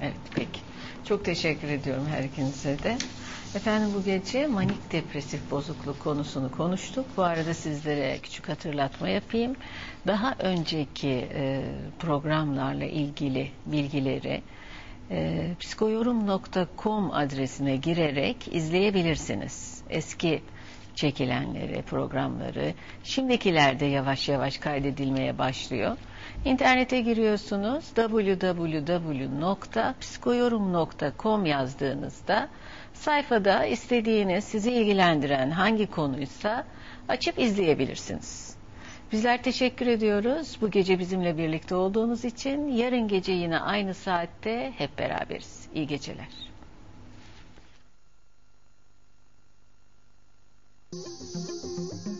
Evet, peki. Çok teşekkür ediyorum her ikinize de. Efendim bu gece manik depresif bozukluk konusunu konuştuk. Bu arada sizlere küçük hatırlatma yapayım. Daha önceki e, programlarla ilgili bilgileri e, psikoyorum.com adresine girerek izleyebilirsiniz. Eski çekilenleri, programları. Şimdikiler de yavaş yavaş kaydedilmeye başlıyor. İnternete giriyorsunuz www.psikoyorum.com yazdığınızda sayfada istediğiniz sizi ilgilendiren hangi konuysa açıp izleyebilirsiniz. Bizler teşekkür ediyoruz bu gece bizimle birlikte olduğunuz için. Yarın gece yine aynı saatte hep beraberiz. İyi geceler. Thank you.